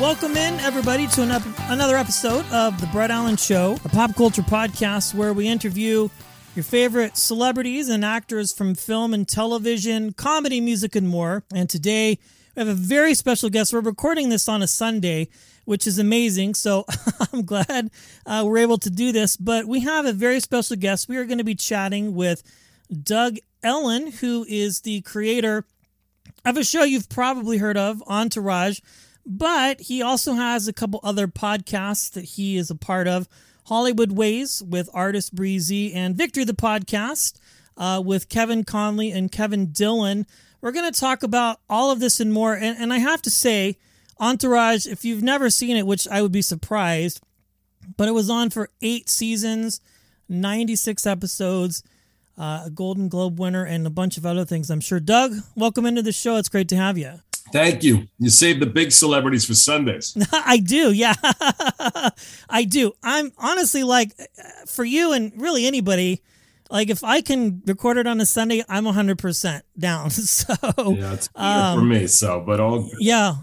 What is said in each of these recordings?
Welcome in, everybody, to an ep- another episode of The Brett Allan Show, a pop culture podcast where we interview your favorite celebrities and actors from film and television, comedy, music, and more. And today we have a very special guest. We're recording this on a Sunday, which is amazing. So I'm glad uh, we're able to do this. But we have a very special guest. We are going to be chatting with Doug Ellin, who is the creator of a show you've probably heard of, Entourage. But he also has a couple other podcasts that he is a part of Hollywood Wayz with Artist Bre-Z and Victory the Podcast uh, with Kevin Connolly and Kevin Dillon. We're going to talk about all of this and more. And, and I have to say, Entourage, if you've never seen it, which I would be surprised, but it was on for eight seasons, 96 episodes, uh, a Golden Globe winner, and a bunch of other things, I'm sure. Doug, welcome into the show. It's great to have you. Thank you. You save the big celebrities for Sundays. I do, yeah. I do. I'm honestly like, for you and really anybody, like if I can record it on a Sunday, I'm 100% down. So, Yeah, it's um, for me. So, but all yeah,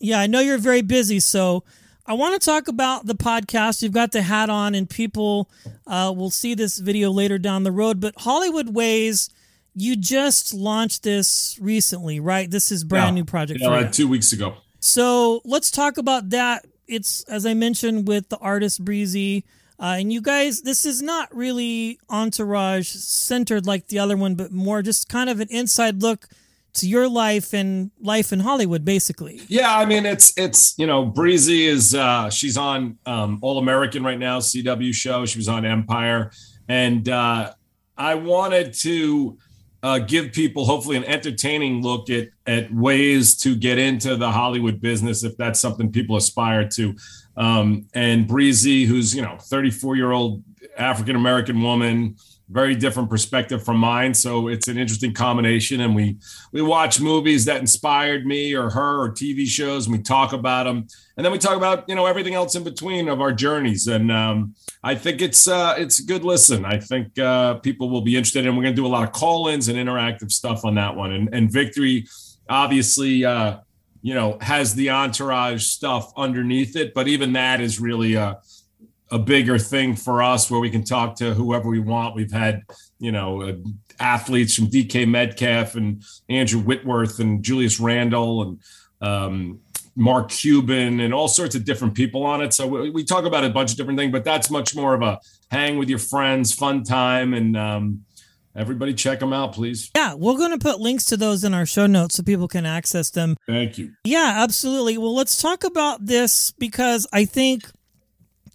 yeah. I know you're very busy, so I want to talk about the podcast. You've got the hat on, and people uh, will see this video later down the road. But Hollywood Wayz, you just launched this recently, right? This is brand Yeah. new project yeah, for you. like two weeks ago. So let's talk about that. It's as I mentioned with the artist Bre-Z, uh, and you guys. This is not really entourage centered like the other one, but more just kind of an inside look to your life and life in Hollywood, basically. Yeah, I mean it's it's you know Bre-Z is uh she's on um All American right now CW show. She was on Empire, and uh I wanted to uh, give people hopefully an entertaining look at at ways to get into the Hollywood business if that's something people aspire to. Um, and Bre-Z, who's you know 34 year old African American woman, very different perspective from mine. So it's an interesting combination. And we we watch movies that inspired me or her or TV shows, and we talk about them, and then we talk about you know everything else in between of our journeys. And um, I think it's uh, it's a good listen. I think uh, people will be interested, and we're going to do a lot of call-ins and interactive stuff on that one. And, and Victory, obviously, uh, you know, has the entourage stuff underneath it, but even that is really a a bigger thing for us where we can talk to whoever we want. We've had you know uh, athletes from DK Metcalf and Andrew Whitworth and Julius Randle and um, Mark Cuban and all sorts of different people on it. So we, we talk about a bunch of different things, but that's much more of a hang with your friends, fun time, and um, everybody check them out, please. Yeah, we're going to put links to those in our show notes so people can access them. Thank you. Yeah, absolutely. Well, let's talk about this because I think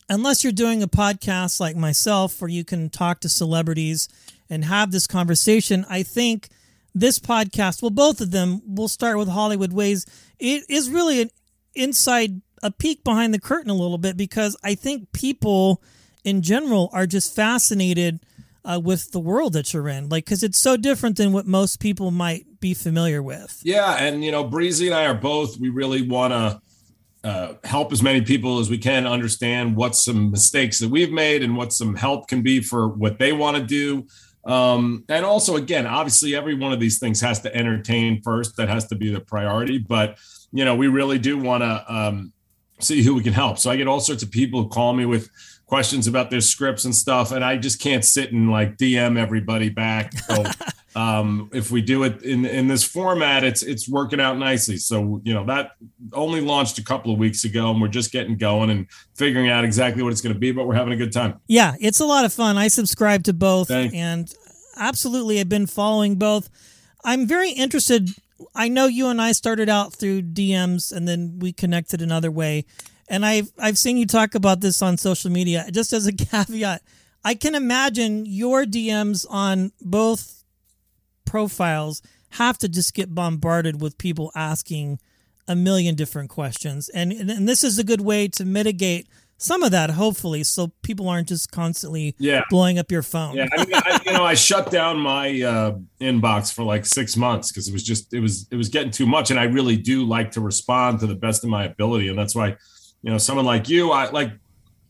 unless you're doing a podcast like myself where you can talk to celebrities and have this conversation, I think this podcast, well, both of them, we'll start with Hollywood Wayz, it is really an inside, a peek behind the curtain a little bit because I think people in general are just fascinated uh, with the world that you're in. Like, because it's so different than what most people might be familiar with. Yeah, and you know, Bre-Z and I are both. We really want to uh, help as many people as we can understand what some mistakes that we've made and what some help can be for what they want to do. Um, and also, again, obviously, every one of these things has to entertain first. That has to be the priority. But you know, we really do want to um, see who we can help. So I get all sorts of people who call me with questions about their scripts and stuff, and I just can't sit and like DM everybody back. So um, if we do it in in this format, it's it's working out nicely. So you know that only launched a couple of weeks ago, and we're just getting going and figuring out exactly what it's going to be. But we're having a good time. Yeah, it's a lot of fun. I subscribe to both Thank you. and absolutely I've been following both. I'm very interested. I know you and I started out through DMs and then we connected another way. And I've I've seen you talk about this on social media. Just as a caveat, I can imagine your DMs on both profiles have to just get bombarded with people asking a million different questions. And, and this is a good way to mitigate some of that, hopefully, so people aren't just constantly Yeah. blowing up your phone. Yeah, I mean, I, you know, I shut down my uh, inbox for like six months because it was just it was it was getting too much, and I really do like to respond to the best of my ability, and that's why, you know, someone like you, I like,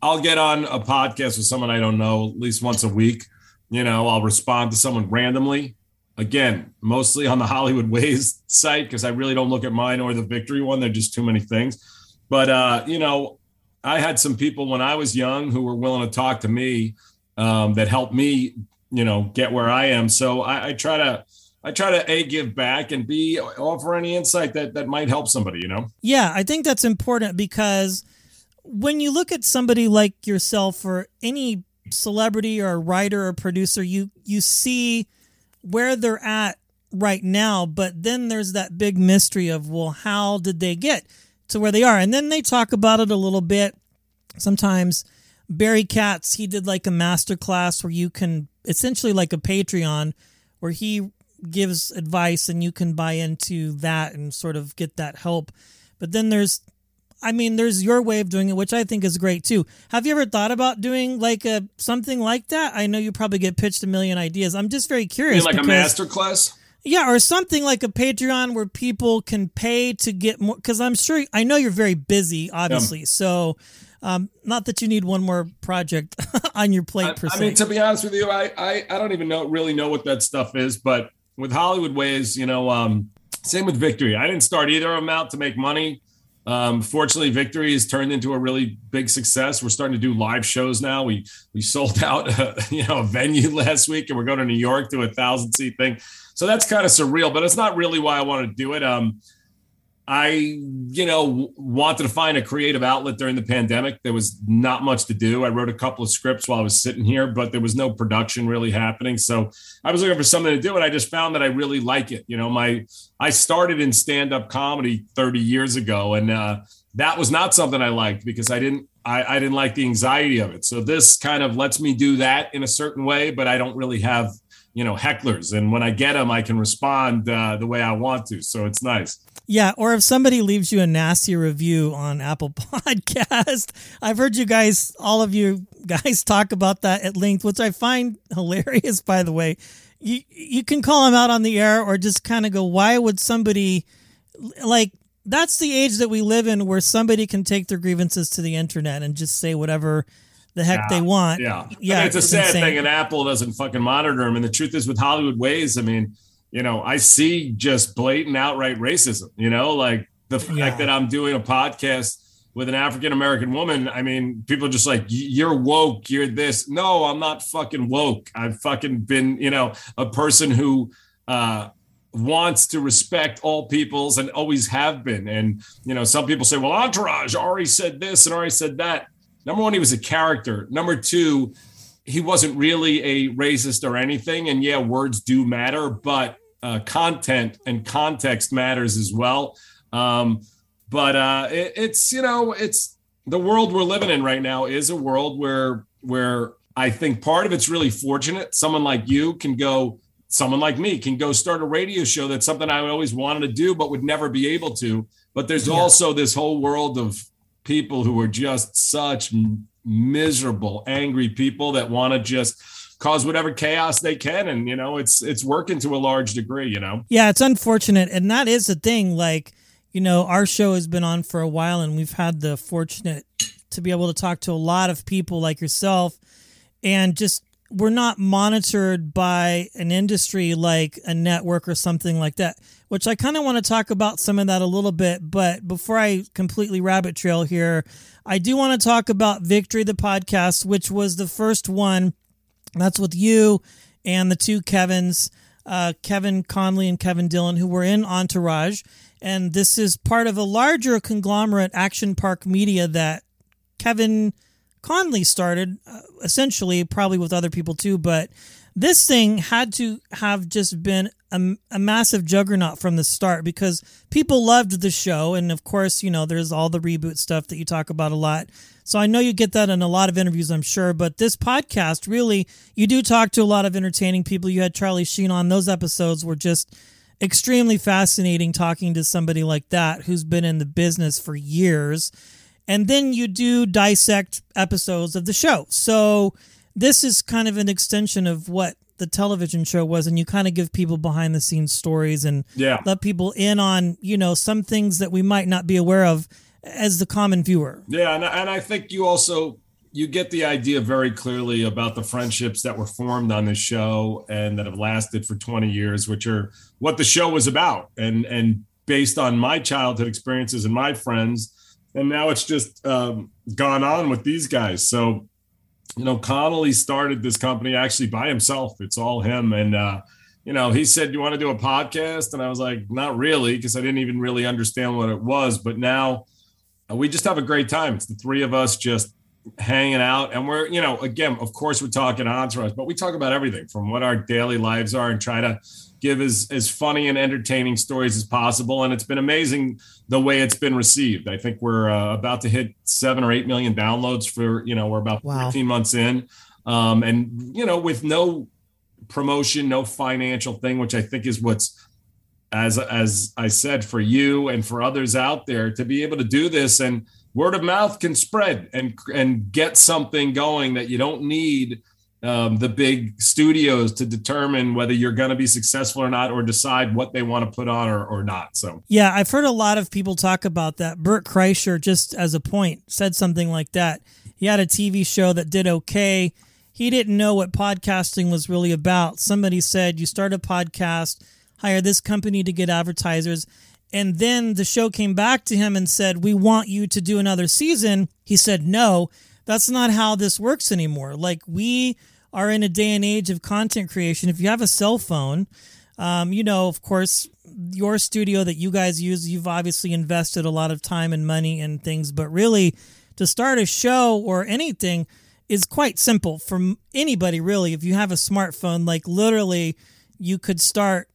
I'll get on a podcast with someone I don't know at least once a week. You know, I'll respond to someone randomly. Again, mostly on the Hollywood Wayz site because I really don't look at mine or the Victory one. They're just too many things. But uh, you know, I had some people when I was young who were willing to talk to me um, that helped me, you know, get where I am. So I, I try to, I try to a give back and b offer any insight that that might help somebody. You know. Yeah, I think that's important because when you look at somebody like yourself or any celebrity or writer or producer, you you see where they're at right now, but then there's that big mystery of well, how did they get to where they are? And then they talk about it a little bit. Sometimes Barry Katz, he did like a master class where you can essentially like a Patreon where he gives advice and you can buy into that and sort of get that help. But then there's I mean, there's your way of doing it, which I think is great too. Have you ever thought about doing like a something like that? I know you probably get pitched a million ideas. I'm just very curious. like a because- master class. yeah, or something like a Patreon where people can pay to get more. Because I'm sure I know you're very busy, obviously. So, um, not that you need one more project on your plate I, per I se. mean, to be honest with you, I, I I don't even know really know what that stuff is. But with Hollywood Wayz, you know, um, same with Victory. I didn't start either of them out to make money. Um, fortunately, Victory has turned into a really big success. We're starting to do live shows now. We we sold out, uh, you know, a venue last week, and we're going to New York to a thousand seat thing. So that's kind of surreal, but it's not really why I wanted to do it. Um, I, you know, wanted to find a creative outlet during the pandemic. There was not much to do. I wrote a couple of scripts while I was sitting here, but there was no production really happening. So I was looking for something to do, and I just found that I really like it. You know, my I started in stand-up comedy 30 years ago, and uh, that was not something I liked because I didn't I, I didn't like the anxiety of it. So this kind of lets me do that in a certain way, but I don't really have you know hecklers, and when I get them, I can respond uh, the way I want to. So it's nice. Yeah, or if somebody leaves you a nasty review on Apple Podcast, I've heard you guys, all of you guys, talk about that at length, which I find hilarious. By the way, you you can call them out on the air, or just kind of go, "Why would somebody like?" That's the age that we live in, where somebody can take their grievances to the internet and just say whatever the heck they want. Yeah, yeah, I mean, it's a sad insane. thing, and Apple doesn't fucking monitor them. And the truth is, with Hollywood Wayz, I mean, you know, I see just blatant, outright racism. You know, like the fact Yeah. that I'm doing a podcast with an African American woman. I mean, people are just like, you're woke, you're this. No, I'm not fucking woke. I've fucking been, you know, a person who. uh wants to respect all peoples and always have been and you know some people say well entourage already said this and already said that number one he was a character. Number two he wasn't really a racist or anything. And yeah words do matter but uh, content and context matters as well. Um, but uh, it, it's you know it's the world we're living in right now is a world where where i think part of it's really fortunate. Someone like you can go someone like me can go start a radio show that's something i always wanted to do but would never be able to. But there's also this whole world of people who are just such miserable angry people that want to just cause whatever chaos they can and you know it's it's working to a large degree you know Yeah, it's unfortunate, and that is the thing. Like, you know, our show has been on for a while, and we've had the fortunate to be able to talk to a lot of people like yourself, and just we're not monitored by an industry like a network or something like that. Which I kind of want to talk about some of that a little bit, but before I completely rabbit trail here, I do want to talk about Victory the podcast, which was the first one. That's with you and the two Kevins, uh, Kevin Connolly and Kevin Dillon, who were in Entourage. And this is part of a larger conglomerate, Action Park Media, that Kevin Connolly started, uh, essentially, probably with other people too. But this thing had to have just been a, a massive juggernaut from the start because people loved the show. And of course, you know, there's all the reboot stuff that you talk about a lot. So I know you get that in a lot of interviews, I'm sure. But this podcast, really, you do talk to a lot of entertaining people. You had Charlie Sheen on. Those episodes were just extremely fascinating talking to somebody like that who's been in the business for years. And then you do dissect episodes of the show. So this is kind of an extension of what the television show was and you kind of give people behind the scenes stories and Yeah. let people in on you know some things that we might not be aware of as the common viewer Yeah, and, and I think you also you get the idea very clearly about the friendships that were formed on this show and that have lasted for 20 years, which are what the show was about, and and based on my childhood experiences and my friends, and now it's just um, gone on with these guys. So, you know, Connolly started this company actually by himself. It's all him, and uh, you know, he said, "You want to do a podcast?" And I was like, "Not really," because I didn't even really understand what it was. But now uh, we just have a great time. It's the three of us just hanging out, and we're, you know, again, of course, we're talking entourage, but we talk about everything from what our daily lives are and try to give as as funny and entertaining stories as possible. And it's been amazing the way it's been received. I think we're uh, about to hit seven or eight million downloads for, you know, we're about Wow. 14 months in, um, and you know, with no promotion, no financial thing, which I think is what's as as I said for you and for others out there to be able to do this and word of mouth can spread and and get something going that you don't need um, the big studios to determine whether you're going to be successful or not or decide what they want to put on or, or not so. Yeah i've heard a lot of people talk about that. Bert kreischer just as a point said something like that. He had a tv show that did okay. He didn't know what podcasting was really about. Somebody said you start a podcast hire this company to get advertisers and then the show came back to him and said we want you to do another season. He said no that's not how this works anymore. Like we are in a day and age of content creation. If you have a cell phone um, you know of course your studio that you guys use you've obviously invested a lot of time and money and things. But really to start a show or anything is quite simple for anybody really. If you have a smartphone like literally you could start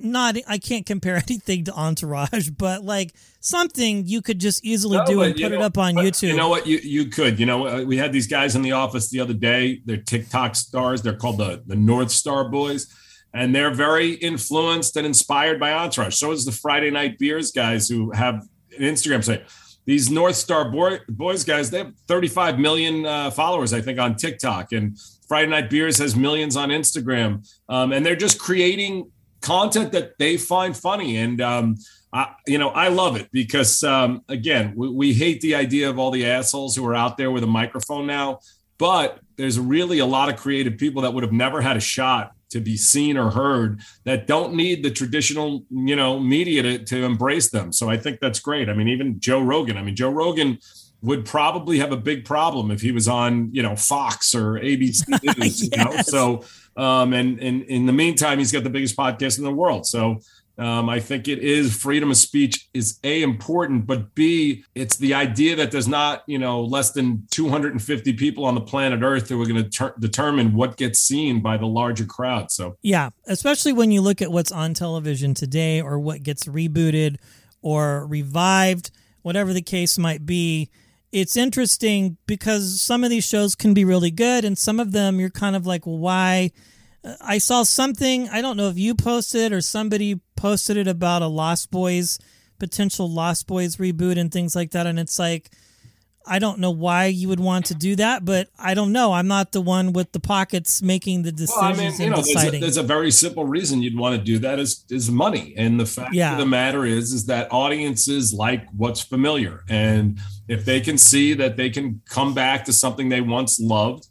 not i can't compare anything to entourage but like something you could just easily No, do and put it up on youtube You know what? You you could. You know, uh, we had these guys in the office the other day. They're TikTok stars. They're called the the North Star Boys, and they're very influenced and inspired by Entourage. So is the Friday Night Beers guys who have an Instagram site. These North Star boy, Boys guys, they have 35 million uh, followers, I think, on TikTok, and Friday Night Beers has millions on Instagram, um, and they're just creating content that they find funny and. Um, I, you know, I love it because, um, again, we, we hate the idea of all the assholes who are out there with a microphone now. But there's really a lot of creative people that would have never had a shot to be seen or heard that don't need the traditional, you know, media to, to embrace them. So I think that's great. I mean, even Joe Rogan. I mean, Joe Rogan would probably have a big problem if he was on, you know, Fox or ABC News. You know, so um, and, and in the meantime, he's got the biggest podcast in the world. So um, I think it is freedom of speech is a important, but b it's the idea that there's not you know less than 250 people on the planet Earth who are going to ter- determine what gets seen by the larger crowd. So Yeah, especially when you look at what's on television today or what gets rebooted or revived, whatever the case might be. It's interesting because some of these shows can be really good and some of them you're kind of like, well, why? Uh, I saw something, I don't know if you posted or somebody posted it about a Lost Boys, potential Lost Boys reboot and things like that. And it's like, I don't know why you would want to do that, but I don't know. I'm not the one with the pockets making the decisions Well, I mean, you and know, there's a, deciding. there's a very simple reason you'd want to do that is is money. And the fact Yeah. of the matter is, is that audiences like what's familiar, and if they can see that they can come back to something they once loved,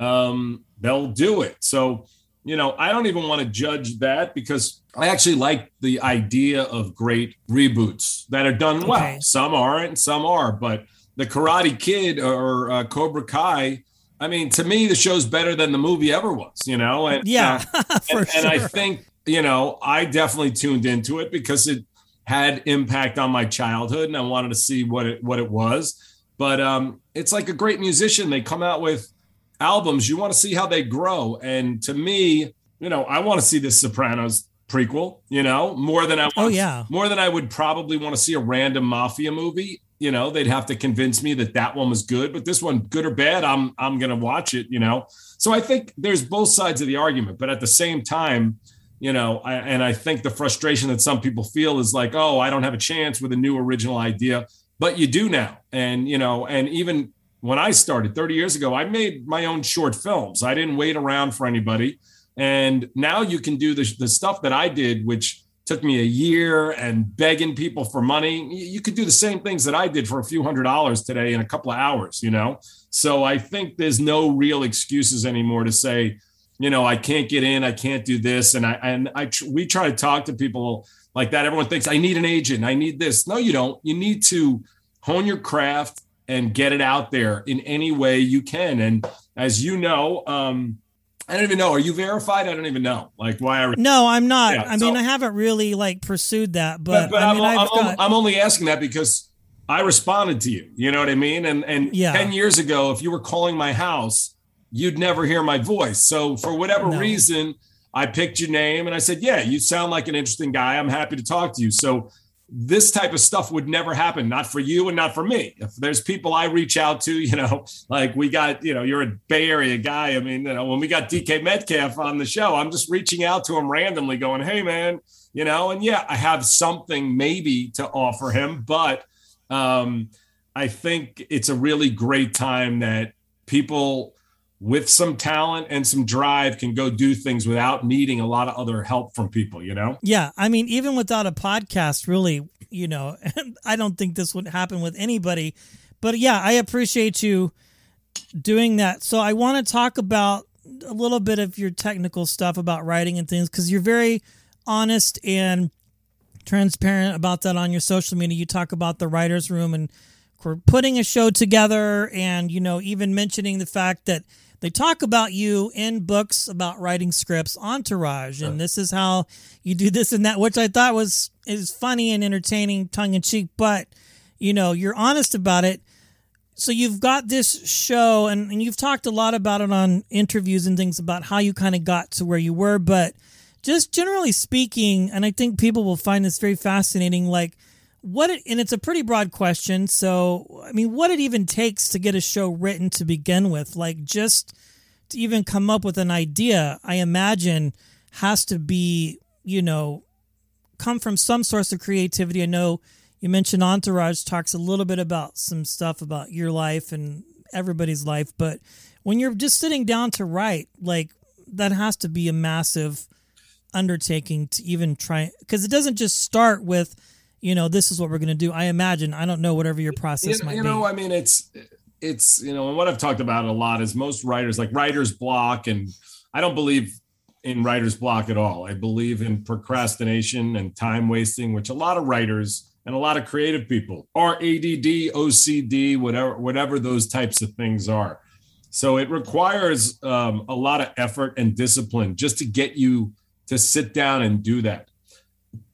um, they'll do it. So, you know, I don't even want to judge that because I actually like the idea of great reboots that are done well. Some aren't, and some are, but the Karate Kid or uh, Cobra Kai. I mean, to me, the show's better than the movie ever was, you know? And, Yeah, uh, and, and I think, you know, I definitely tuned into it because it had impact on my childhood and I wanted to see what it what it was. But um, it's like a great musician. They come out with albums. You want to see how they grow. And to me, you know, I want to see the Sopranos prequel, you know, more than I Oh, yeah. more than I would probably want to see a random mafia movie. You know, they'd have to convince me that that one was good, but this one, good or bad, I'm I'm gonna watch it. You know, so I think there's both sides of the argument, but at the same time, you know, I, and I think the frustration that some people feel is like, oh, I don't have a chance with a new original idea, but you do now, and you know, and even when I started 30 years ago, I made my own short films. I didn't wait around for anybody. And now you can do the, the stuff that I did, which took me a year and begging people for money. You could do the same things that I did for a few hundred dollars today in a couple of hours, you know? So I think there's no real excuses anymore to say, you know, I can't get in, I can't do this. And I, and I, we try to talk to people like that. Everyone thinks I need an agent, I need this. No, you don't. You need to hone your craft and get it out there in any way you can. And as you know, um, I don't even know. Are you verified? I don't even know. Like why? I, No, I'm not. Yeah, I so- mean, I haven't really like pursued that, but, but, but I I'm, mean, I'm, I've I'm- got. I'm only asking that because I responded to you. You know what I mean? And and Yeah. ten years ago, if you were calling my house, you'd never hear my voice. So for whatever No. reason, I picked your name and I said, "Yeah, you sound like an interesting guy. I'm happy to talk to you." So this type of stuff would never happen, not for you and not for me. If there's people I reach out to, you know, like we got, you know, you're a Bay Area guy. I mean, you know, when we got DK Metcalf on the show, I'm just reaching out to him randomly, going, "Hey, man, you know," and yeah, I have something maybe to offer him, but um, I think it's a really great time that people with some talent and some drive can go do things without needing a lot of other help from people, you know? Yeah, I mean, even without a podcast, really, you know, I don't think this would happen with anybody. But yeah, I appreciate you doing that. So I want to talk about a little bit of your technical stuff about writing and things because you're very honest and transparent about that on your social media. You talk about the writers' room and putting a show together, and you know, even mentioning the fact that they talk about you in books about writing scripts, Entourage, and this is how you do this and that, which I thought was is funny and entertaining, tongue in cheek, but you know, you're honest about it. So you've got this show, and, and you've talked a lot about it on interviews and things about how you kind of got to where you were, but just generally speaking, and I think people will find this very fascinating, like what it, and it's a pretty broad question. So, I mean, what it even takes to get a show written to begin with, like just to even come up with an idea, I imagine has to be, you know, come from some source of creativity. I know you mentioned Entourage talks a little bit about some stuff about your life and everybody's life, but when you're just sitting down to write, like that has to be a massive undertaking to even try because it doesn't just start with you know this is what we're going to do i imagine i don't know whatever your process you, might you be know, I mean, it's it's you know, and what I've talked about a lot is most writers like writer's block, and I don't believe in writer's block at all. I believe in procrastination and time wasting, which a lot of writers and a lot of creative people are ADD, OCD, whatever whatever those types of things are. So it requires um, a lot of effort and discipline just to get you to sit down and do that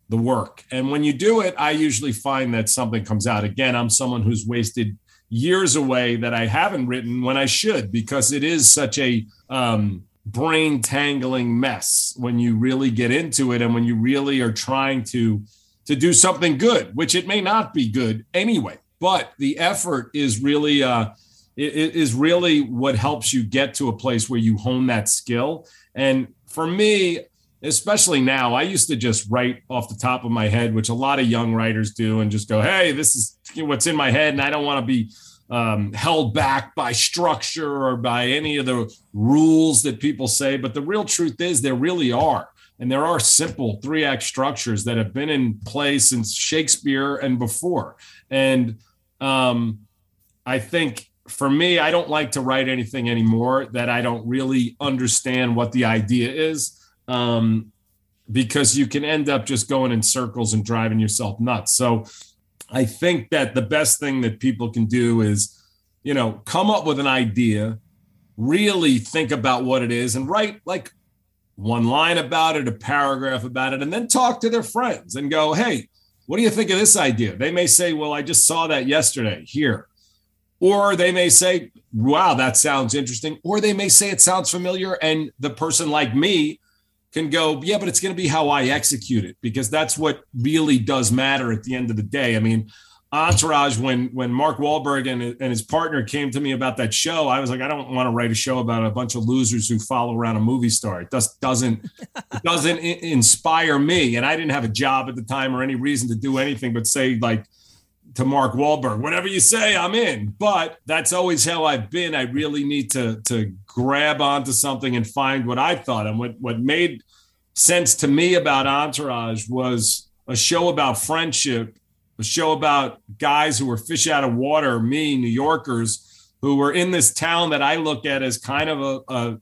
the work. And when you do it, I usually find that something comes out. Again, I'm someone who's wasted years away that I haven't written when I should because it is such a um, brain tangling mess when you really get into it and when you really are trying to to do something good, which it may not be good anyway. But the effort is really uh, it- is really what helps you get to a place where you hone that skill. And for me, especially now, I used to just write off the top of my head, which a lot of young writers do, and just go, "Hey, this is what's in my head," and I don't want to be um, held back by structure or by any of the rules that people say. But the real truth is, there really are. And there are simple three act structures that have been in place since Shakespeare and before. And um, I think for me, I don't like to write anything anymore that I don't really understand what the idea is. Um, because you can end up just going in circles and driving yourself nuts. So I think that the best thing that people can do is, you know, come up with an idea, really think about what it is, and write like one line about it, a paragraph about it, and then talk to their friends and go, hey, what do you think of this idea? They may say, well, I just saw that yesterday here. Or they may say, wow, that sounds interesting. Or they may say it sounds familiar. And the person like me can go, yeah, but it's going to be how I execute it because that's what really does matter at the end of the day. I mean, Entourage, when when Mark Wahlberg and, and his partner came to me about that show, I was like, I don't want to write a show about a bunch of losers who follow around a movie star. It just doesn't it doesn't inspire me. And I didn't have a job at the time or any reason to do anything but say like to Mark Wahlberg, whatever you say, I'm in. But that's always how I've been. I really need to to grab onto something and find what I thought. And what what made sense to me about Entourage was a show about friendship a show about guys who were fish out of water, me, New Yorkers, who were in this town that I look at as kind of a, a,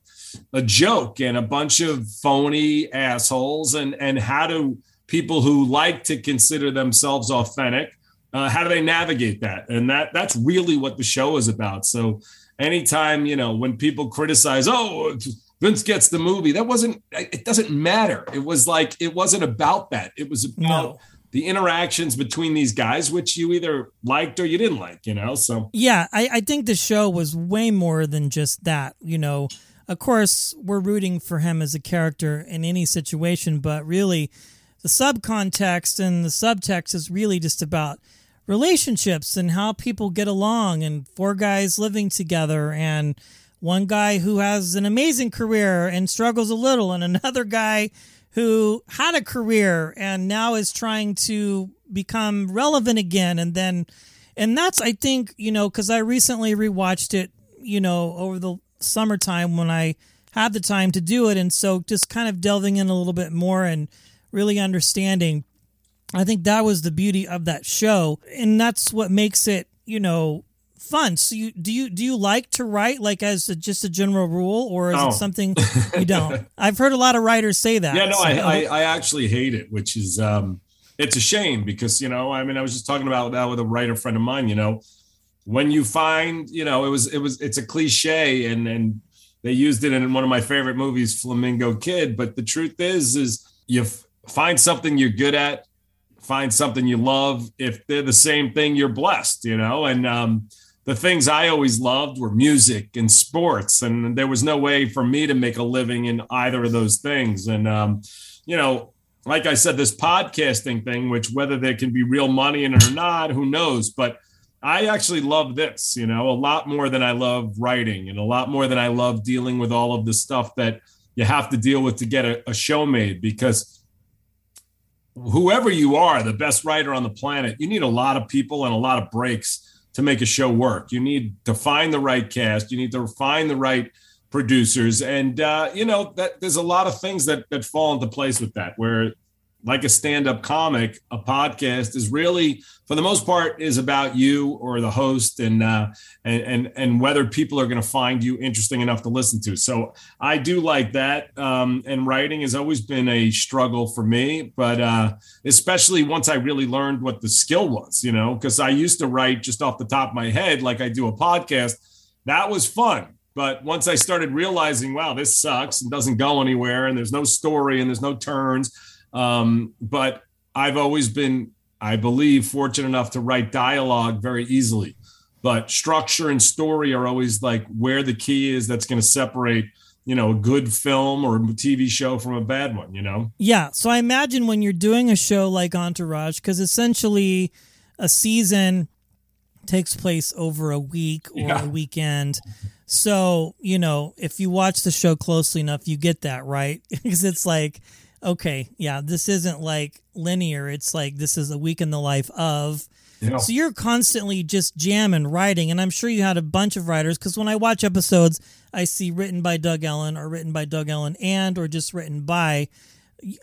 a joke and a bunch of phony assholes. And, and how do people who like to consider themselves authentic, uh, how do they navigate that? And that that's really what the show is about. So anytime, you know, when people criticize, oh, Vince gets the movie, that wasn't, it doesn't matter. It was like, it wasn't about that. It was about, no the interactions between these guys, which you either liked or you didn't like, you know? So, yeah, I, I think the show was way more than just that. You know, of course, we're rooting for him as a character in any situation, but really, the subcontext and the subtext is really just about relationships and how people get along and four guys living together and one guy who has an amazing career and struggles a little and another guy who had a career and now is trying to become relevant again. And then and that's i think you know because i recently rewatched it you know over the summertime when i had the time to do it. And so just kind of delving in a little bit more and really understanding i think that was the beauty of that show and that's what makes it you know fun. So you do you do you like to write like as a, just a general rule, or is it something you don't? I've heard a lot of writers say that. Yeah, no, so. I, I, I actually hate it, which is um, it's a shame because you know I mean I was just talking about that with a writer friend of mine. You know, when you find you know it was it was it's a cliche and and they used it in one of my favorite movies, Flamingo Kid. But the truth is, is you f- find something you're good at, find something you love. If they're the same thing, you're blessed. You know, and um, the things I always loved were music and sports, and there was no way for me to make a living in either of those things. And um, you know, like I said, this podcasting thing, which whether there can be real money in it or not, who knows? But I actually love this, you know, a lot more than I love writing, and a lot more than I love dealing with all of the stuff that you have to deal with to get a, a show made because whoever you are, the best writer on the planet, you need a lot of people and a lot of breaks to make a show work. You need to find the right cast. You need to find the right producers, and uh, you know that there's a lot of things that that fall into place with that. Where like a stand-up comic, a podcast is really, for the most part, is about you or the host, and uh, and and and whether people are going to find you interesting enough to listen to. So I do like that, um, and writing has always been a struggle for me, but uh, especially once I really learned what the skill was, you know, because I used to write just off the top of my head, like I do a podcast. That was fun. But once I started realizing, wow, this sucks and doesn't go anywhere, and there's no story and there's no turns, um, but I've always been, I believe, fortunate enough to write dialogue very easily. But structure and story are always like where the key is that's going to separate you know a good film or a TV show from a bad one. You know. Yeah. So I imagine when you're doing a show like Entourage, because essentially a season takes place over a week or yeah. a weekend. So, you know, if you watch the show closely enough, you get that, right? because it's like okay, yeah, this isn't like linear. It's like this is a week in the life of. Yeah. So you're constantly just jamming, writing, and I'm sure you had a bunch of writers because when I watch episodes, I see written by Doug Ellin or written by Doug Ellin and or just written by.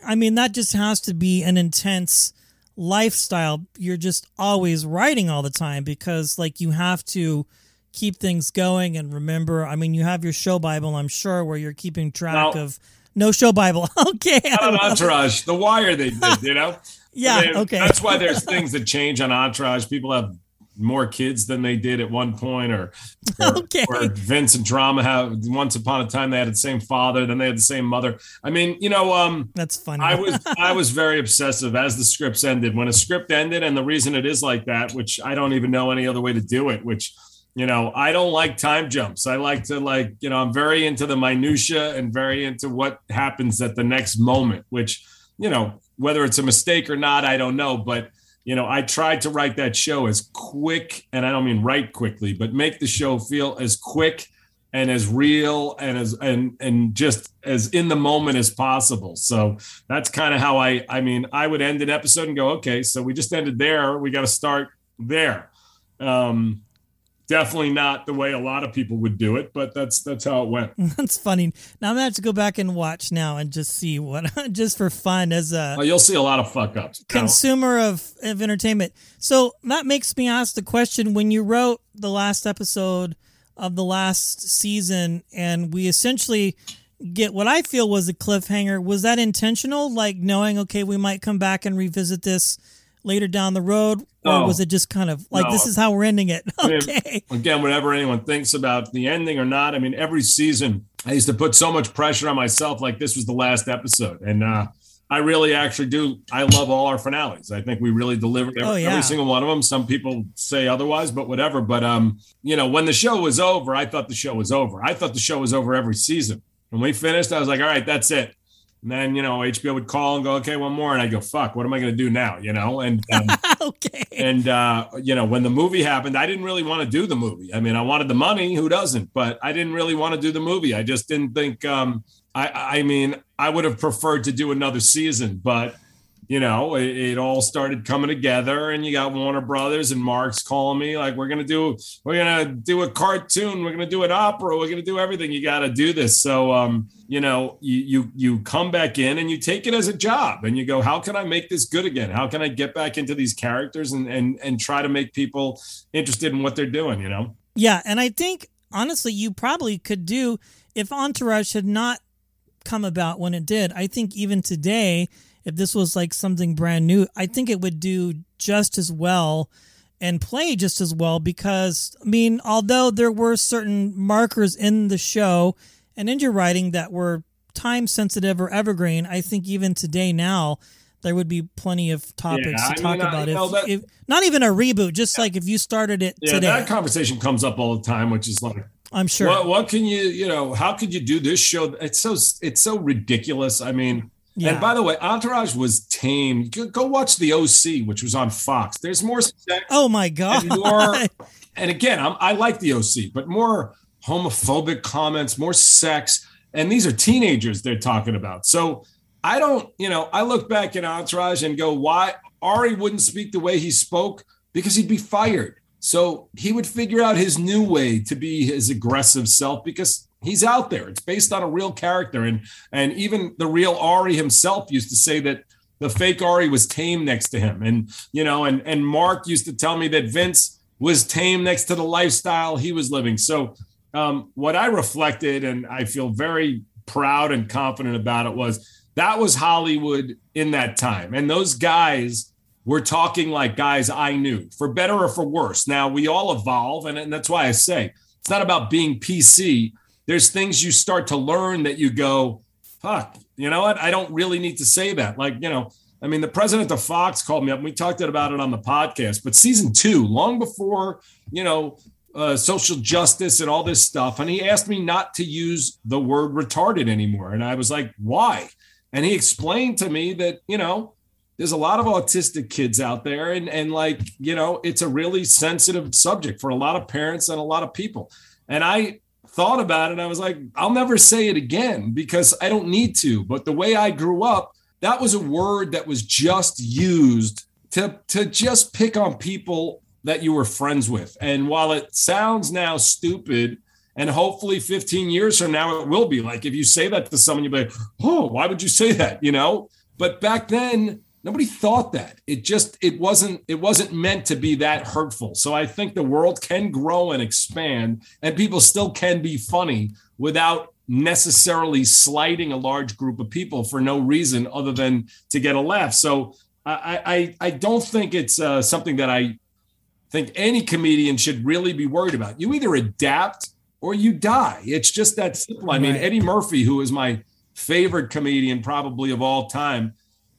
I mean, that just has to be an intense lifestyle. You're just always writing all the time because, like, you have to keep things going and remember. I mean, you have your show Bible, I'm sure, where you're keeping track now, of no show Bible. okay. On Entourage, The Wire, they did, you know? yeah. Mean, okay. That's why there's things that change on Entourage. People have more kids than they did at one point, or or, okay. or Vince and Drama have once upon a time they had the same father, then they had the same mother. I mean, you know, um, that's funny. I was I was very obsessive as the scripts ended. When a script ended, and the reason it is like that, which I don't even know any other way to do it, which you know, I don't like time jumps. I like to like, you know, I'm very into the minutia and very into what happens at the next moment, which, you know, whether it's a mistake or not, I don't know. But, you know, I tried to write that show as quick, and I don't mean write quickly, but make the show feel as quick and as real and as and and just as in the moment as possible. So that's kind of how I I mean, I would end an episode and go, okay, so we just ended there. We got to start there. Um, definitely not the way a lot of people would do it, but that's that's how it went. That's funny. Now I'm gonna have to go back and watch now and just see what, just for fun as a well, you'll see a lot of fuck ups. Consumer of, of entertainment. So that makes me ask the question: When you wrote the last episode of the last season, and we essentially get what I feel was a cliffhanger, was that intentional? Like knowing, okay, we might come back and revisit this later down the road or No. was it just kind of like No. this is how we're ending it okay again, whatever anyone thinks about the ending or not, I mean, every season I used to put so much pressure on myself, like this was the last episode, and uh, I really actually do. I love all our finales. I think we really delivered every, Oh, yeah. every single one of them. Some people say otherwise, but whatever. But um, you know, when the show was over, I thought the show was over. I thought the show was over every season. When we finished, I was like, all right, that's it. And then you know, HBO would call and go, okay, one more, and I go, fuck, what am I going to do now? You know, and um, okay and uh, you know, when the movie happened, I didn't really want to do the movie. I mean, I wanted the money. Who doesn't? But I didn't really want to do the movie. I just didn't think. Um, I, I mean, I would have preferred to do another season, but you know, it, it all started coming together, and you got Warner Brothers and Mark's calling me like, "We're gonna do, we're gonna do a cartoon, we're gonna do an opera, we're gonna do everything. You got to do this." So, um, you know, you you you come back in and you take it as a job, and you go, "How can I make this good again? How can I get back into these characters and and and try to make people interested in what they're doing?" You know. yeah and i think honestly you probably could do if entourage had not come about when it did i think even today if this was like something brand new i think it would do just as well and play just as well because i mean although there were certain markers in the show and in your writing that were time sensitive or evergreen i think even today now there would be plenty of topics Yeah, I to talk mean, I- about know, if, that- if not even a reboot just like if you started it Yeah, today that conversation comes up all the time, which is like, i'm sure what, what can you, you know, how could you do this show? It's so, it's so ridiculous. I mean, Yeah. and by the way, Entourage was tame. Go, watch the OC, which was on Fox. There's more sex Oh my god! and more. and again, I'm, I like the OC, but more homophobic comments, more sex, and these are teenagers they're talking about. So I don't, you know, I look back at Entourage and go, why Ari wouldn't speak the way he spoke because he'd be fired. So he would figure out his new way to be his aggressive self because he's out there. It's based on a real character, and and even the real Ari himself used to say that the fake Ari was tame next to him, and you know, and and Mark used to tell me that Vince was tame next to the lifestyle he was living. So um, what I reflected, and I feel very proud and confident about it, was that was Hollywood in that time, and those guys were talking like guys I knew, for better or for worse. Now we all evolve, and, and that's why I say it's not about being PC. There's things you start to learn that you go, fuck, you know what? I don't really need to say that. Like, you know, I mean, the president of Fox called me up and we talked about it on the podcast, but season two, long before, you know, uh, social justice and all this stuff. And he asked me not to use the word retarded anymore. And I was like, why? And he explained to me that, you know, there's a lot of autistic kids out there and and like you know it's a really sensitive subject for a lot of parents and a lot of people and i thought about it. I was like i'll never say it again because i don't need to. But the way i grew up that was a word that was just used to to just pick on people that you were friends with. And while it sounds now stupid and hopefully 15 years from now it will be. Like if you say that to someone you'll be like oh why would you say that? You know? But back then nobody thought that. It just it wasn't it wasn't meant to be that hurtful. So i think the world can grow and expand and people still can be funny without necessarily slighting a large group of people for no reason other than to get a laugh. So i i i don't think it's uh, something that i think any comedian should really be worried about. You either adapt or you die. It's just that simple. I mean Right. eddie murphy who is my favorite comedian probably of all time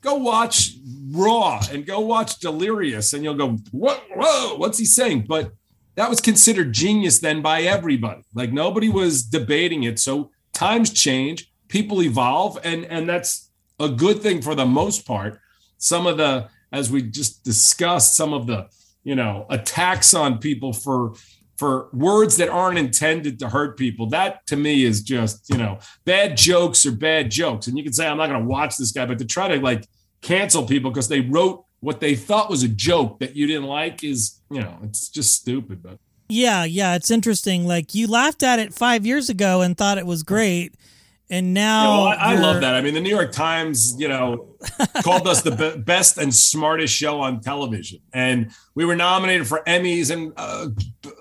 go watch Raw and go watch Delirious, and you'll go, "What? Whoa, what's he saying?" But that was considered genius then by everybody. Like nobody was debating it. So times change, people evolve, and and that's a good thing for the most part. Some of the, as we just discussed, some of the you know attacks on people for for words that aren't intended to hurt people. That to me is just, you know, bad jokes or bad jokes. And you can say, I'm not going to watch this guy, but to try to like cancel people because they wrote what they thought was a joke that you didn't like is, you know, it's just stupid. But yeah, yeah, it's interesting. Like you laughed at it five years ago and thought it was great. And now yeah, well, I, I, love that. I mean, the New York Times, you know, called us the be- best and smartest show on television, and we were nominated for Emmys. And uh,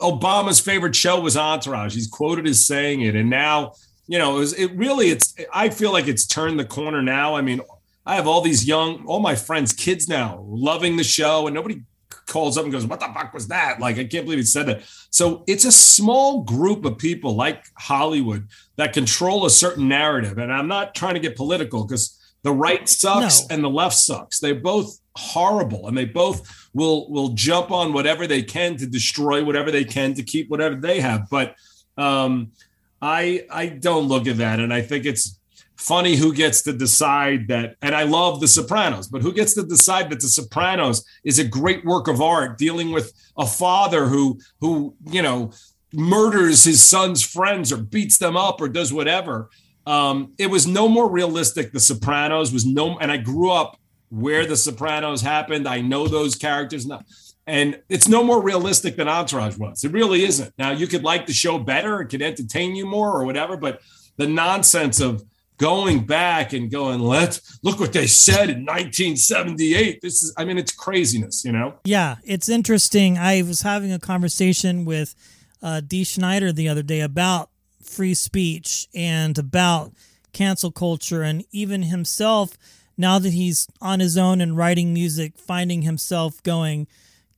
Obama's favorite show was Entourage. He's quoted as saying it, and now, you know, it, was, it really, it's. I feel like it's turned the corner now. I mean, I have all these young, all my friends, kids now, loving the show, and nobody calls up and goes, "What the fuck was that?" Like, I can't believe he said that. So it's a small group of people like Hollywood that control a certain narrative, and I'm not trying to get political because the right sucks no. and the left sucks. They're both horrible, and they both will will jump on whatever they can to destroy whatever they can to keep whatever they have. But um, I I don't look at that, and I think it's funny who gets to decide that and i love the sopranos but who gets to decide that the sopranos is a great work of art dealing with a father who who you know murders his son's friends or beats them up or does whatever. Um, it was no more realistic the sopranos was no and i grew up where the sopranos happened. I know those characters now. And it's no more realistic than entourage was. It really isn't. Now you could like the show better it could entertain you more or whatever but the nonsense of going back and going, let's look what they said in 1978. This is, I mean, it's craziness, you know? Yeah, it's interesting. I was having a conversation with uh, Dee Snider the other day about free speech and about cancel culture, and even himself, now that he's on his own and writing music, finding himself going,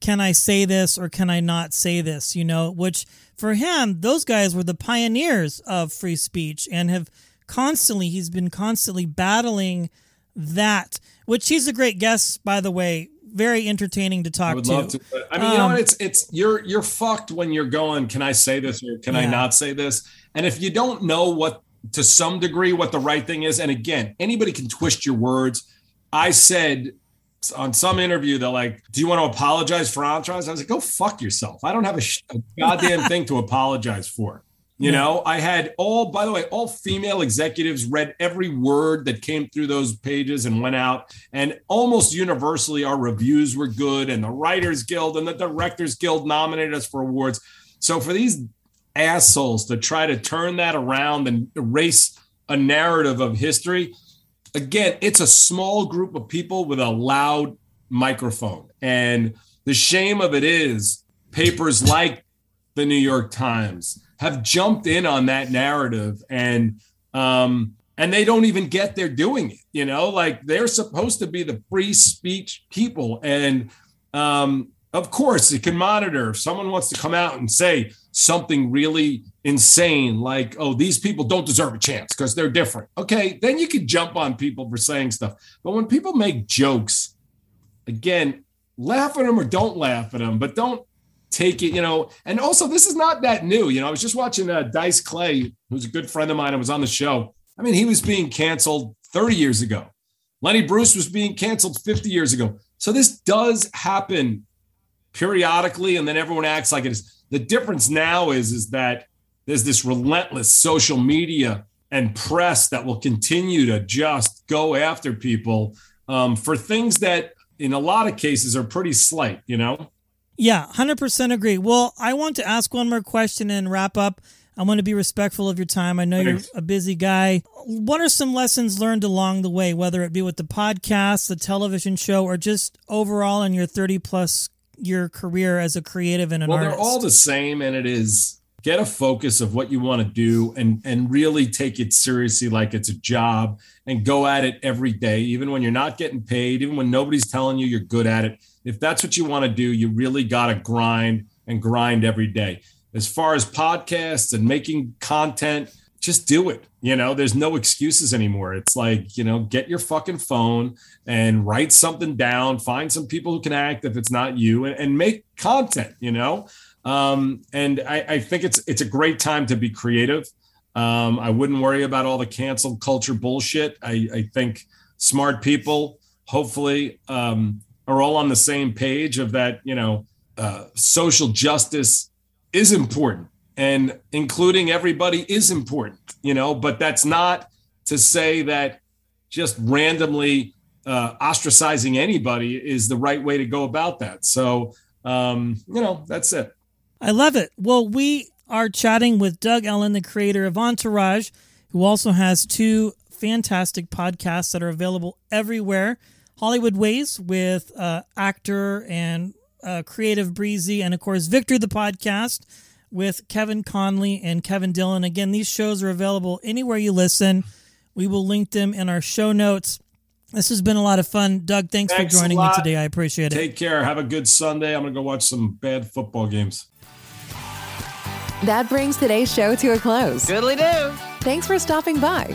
can I say this or can I not say this? You know, which for him, those guys were the pioneers of free speech and have constantly he's been constantly battling that which he's a great guest by the way very entertaining to talk I to. To. I mean, um, you know what? Um, it's it's you're you're fucked when you're going. Can I say this or can yeah. I not say this? And if you don't know what to some degree what the right thing is, and again, anybody can twist your words. I said on some interview, they're like, "Do you want to apologize for Entourage?" I was like, "Go fuck yourself. I don't have a, sh- a goddamn thing to apologize for." You yeah. know, I had all, by the way, all female executives read every word that came through those pages and went out. And almost universally, our reviews were good. And the Writers Guild and the Directors Guild nominated us for awards. So for these assholes to try to turn that around and erase a narrative of history, again, it's a small group of people with a loud microphone. And the shame of it is papers like the New York Times have jumped in on that narrative and um and they don't even get they're doing it you know? Like they're supposed to be the free speech people and um of course it can monitor. If someone wants to come out and say something really insane like oh these people don't deserve a chance because they're different. Okay then you can jump on people for saying stuff. But when people make jokes again laugh at them or don't laugh at them but don't take it, you know. And also, this is not that new. You know, I was just watching uh, Dice Clay, who's a good friend of mine and was on the show. I mean, he was being canceled 30 years ago. Lenny Bruce was being canceled 50 years ago. So this does happen periodically, and then everyone acts like it is. The difference now is, is that there's this relentless social media and press that will continue to just go after people um, for things that in a lot of cases are pretty slight, you know? Yeah, 100% agree. Well, I want to ask one more question and wrap up. I want to be respectful of your time. I know Thanks. you're a busy guy. What are some lessons learned along the way, whether it be with the podcast, the television show, or just overall in your 30 plus year career as a creative and an well, artist? Well, they're all the same, and it is get a focus of what you want to do and and really take it seriously like it's a job and go at it every day even when you're not getting paid even when nobody's telling you you're good at it if that's what you want to do, you really got to grind and grind every day. As far as podcasts and making content, just do it. You know, there's no excuses anymore. It's like, you know, get your fucking phone and write something down, find some people who can act if it's not you and, and make content, you know. Um, and I, I, think it's it's a great time to be creative. Um, I wouldn't worry about all the cancel culture bullshit. I, I think smart people, hopefully, um, are all on the same page of that. You know, uh, social justice is important, and including everybody is important. You know, but that's not to say that just randomly uh, ostracizing anybody is the right way to go about that. So, um, you know, that's it. I love it. Well, we are chatting with Doug Ellin, the creator of Entourage, who also has two fantastic podcasts that are available everywhere Hollywood Wayz with uh, actor and uh, creative Bre-Z, and of course, Victory the podcast with Kevin Connolly and Kevin Dillon. Again, these shows are available anywhere you listen. We will link them in our show notes. This has been a lot of fun. Doug, thanks, thanks for joining me today. I appreciate it. Take care. Have a good Sunday. I'm going to go watch some bad football games. That brings today's show to a close. Goodly do. Thanks for stopping by.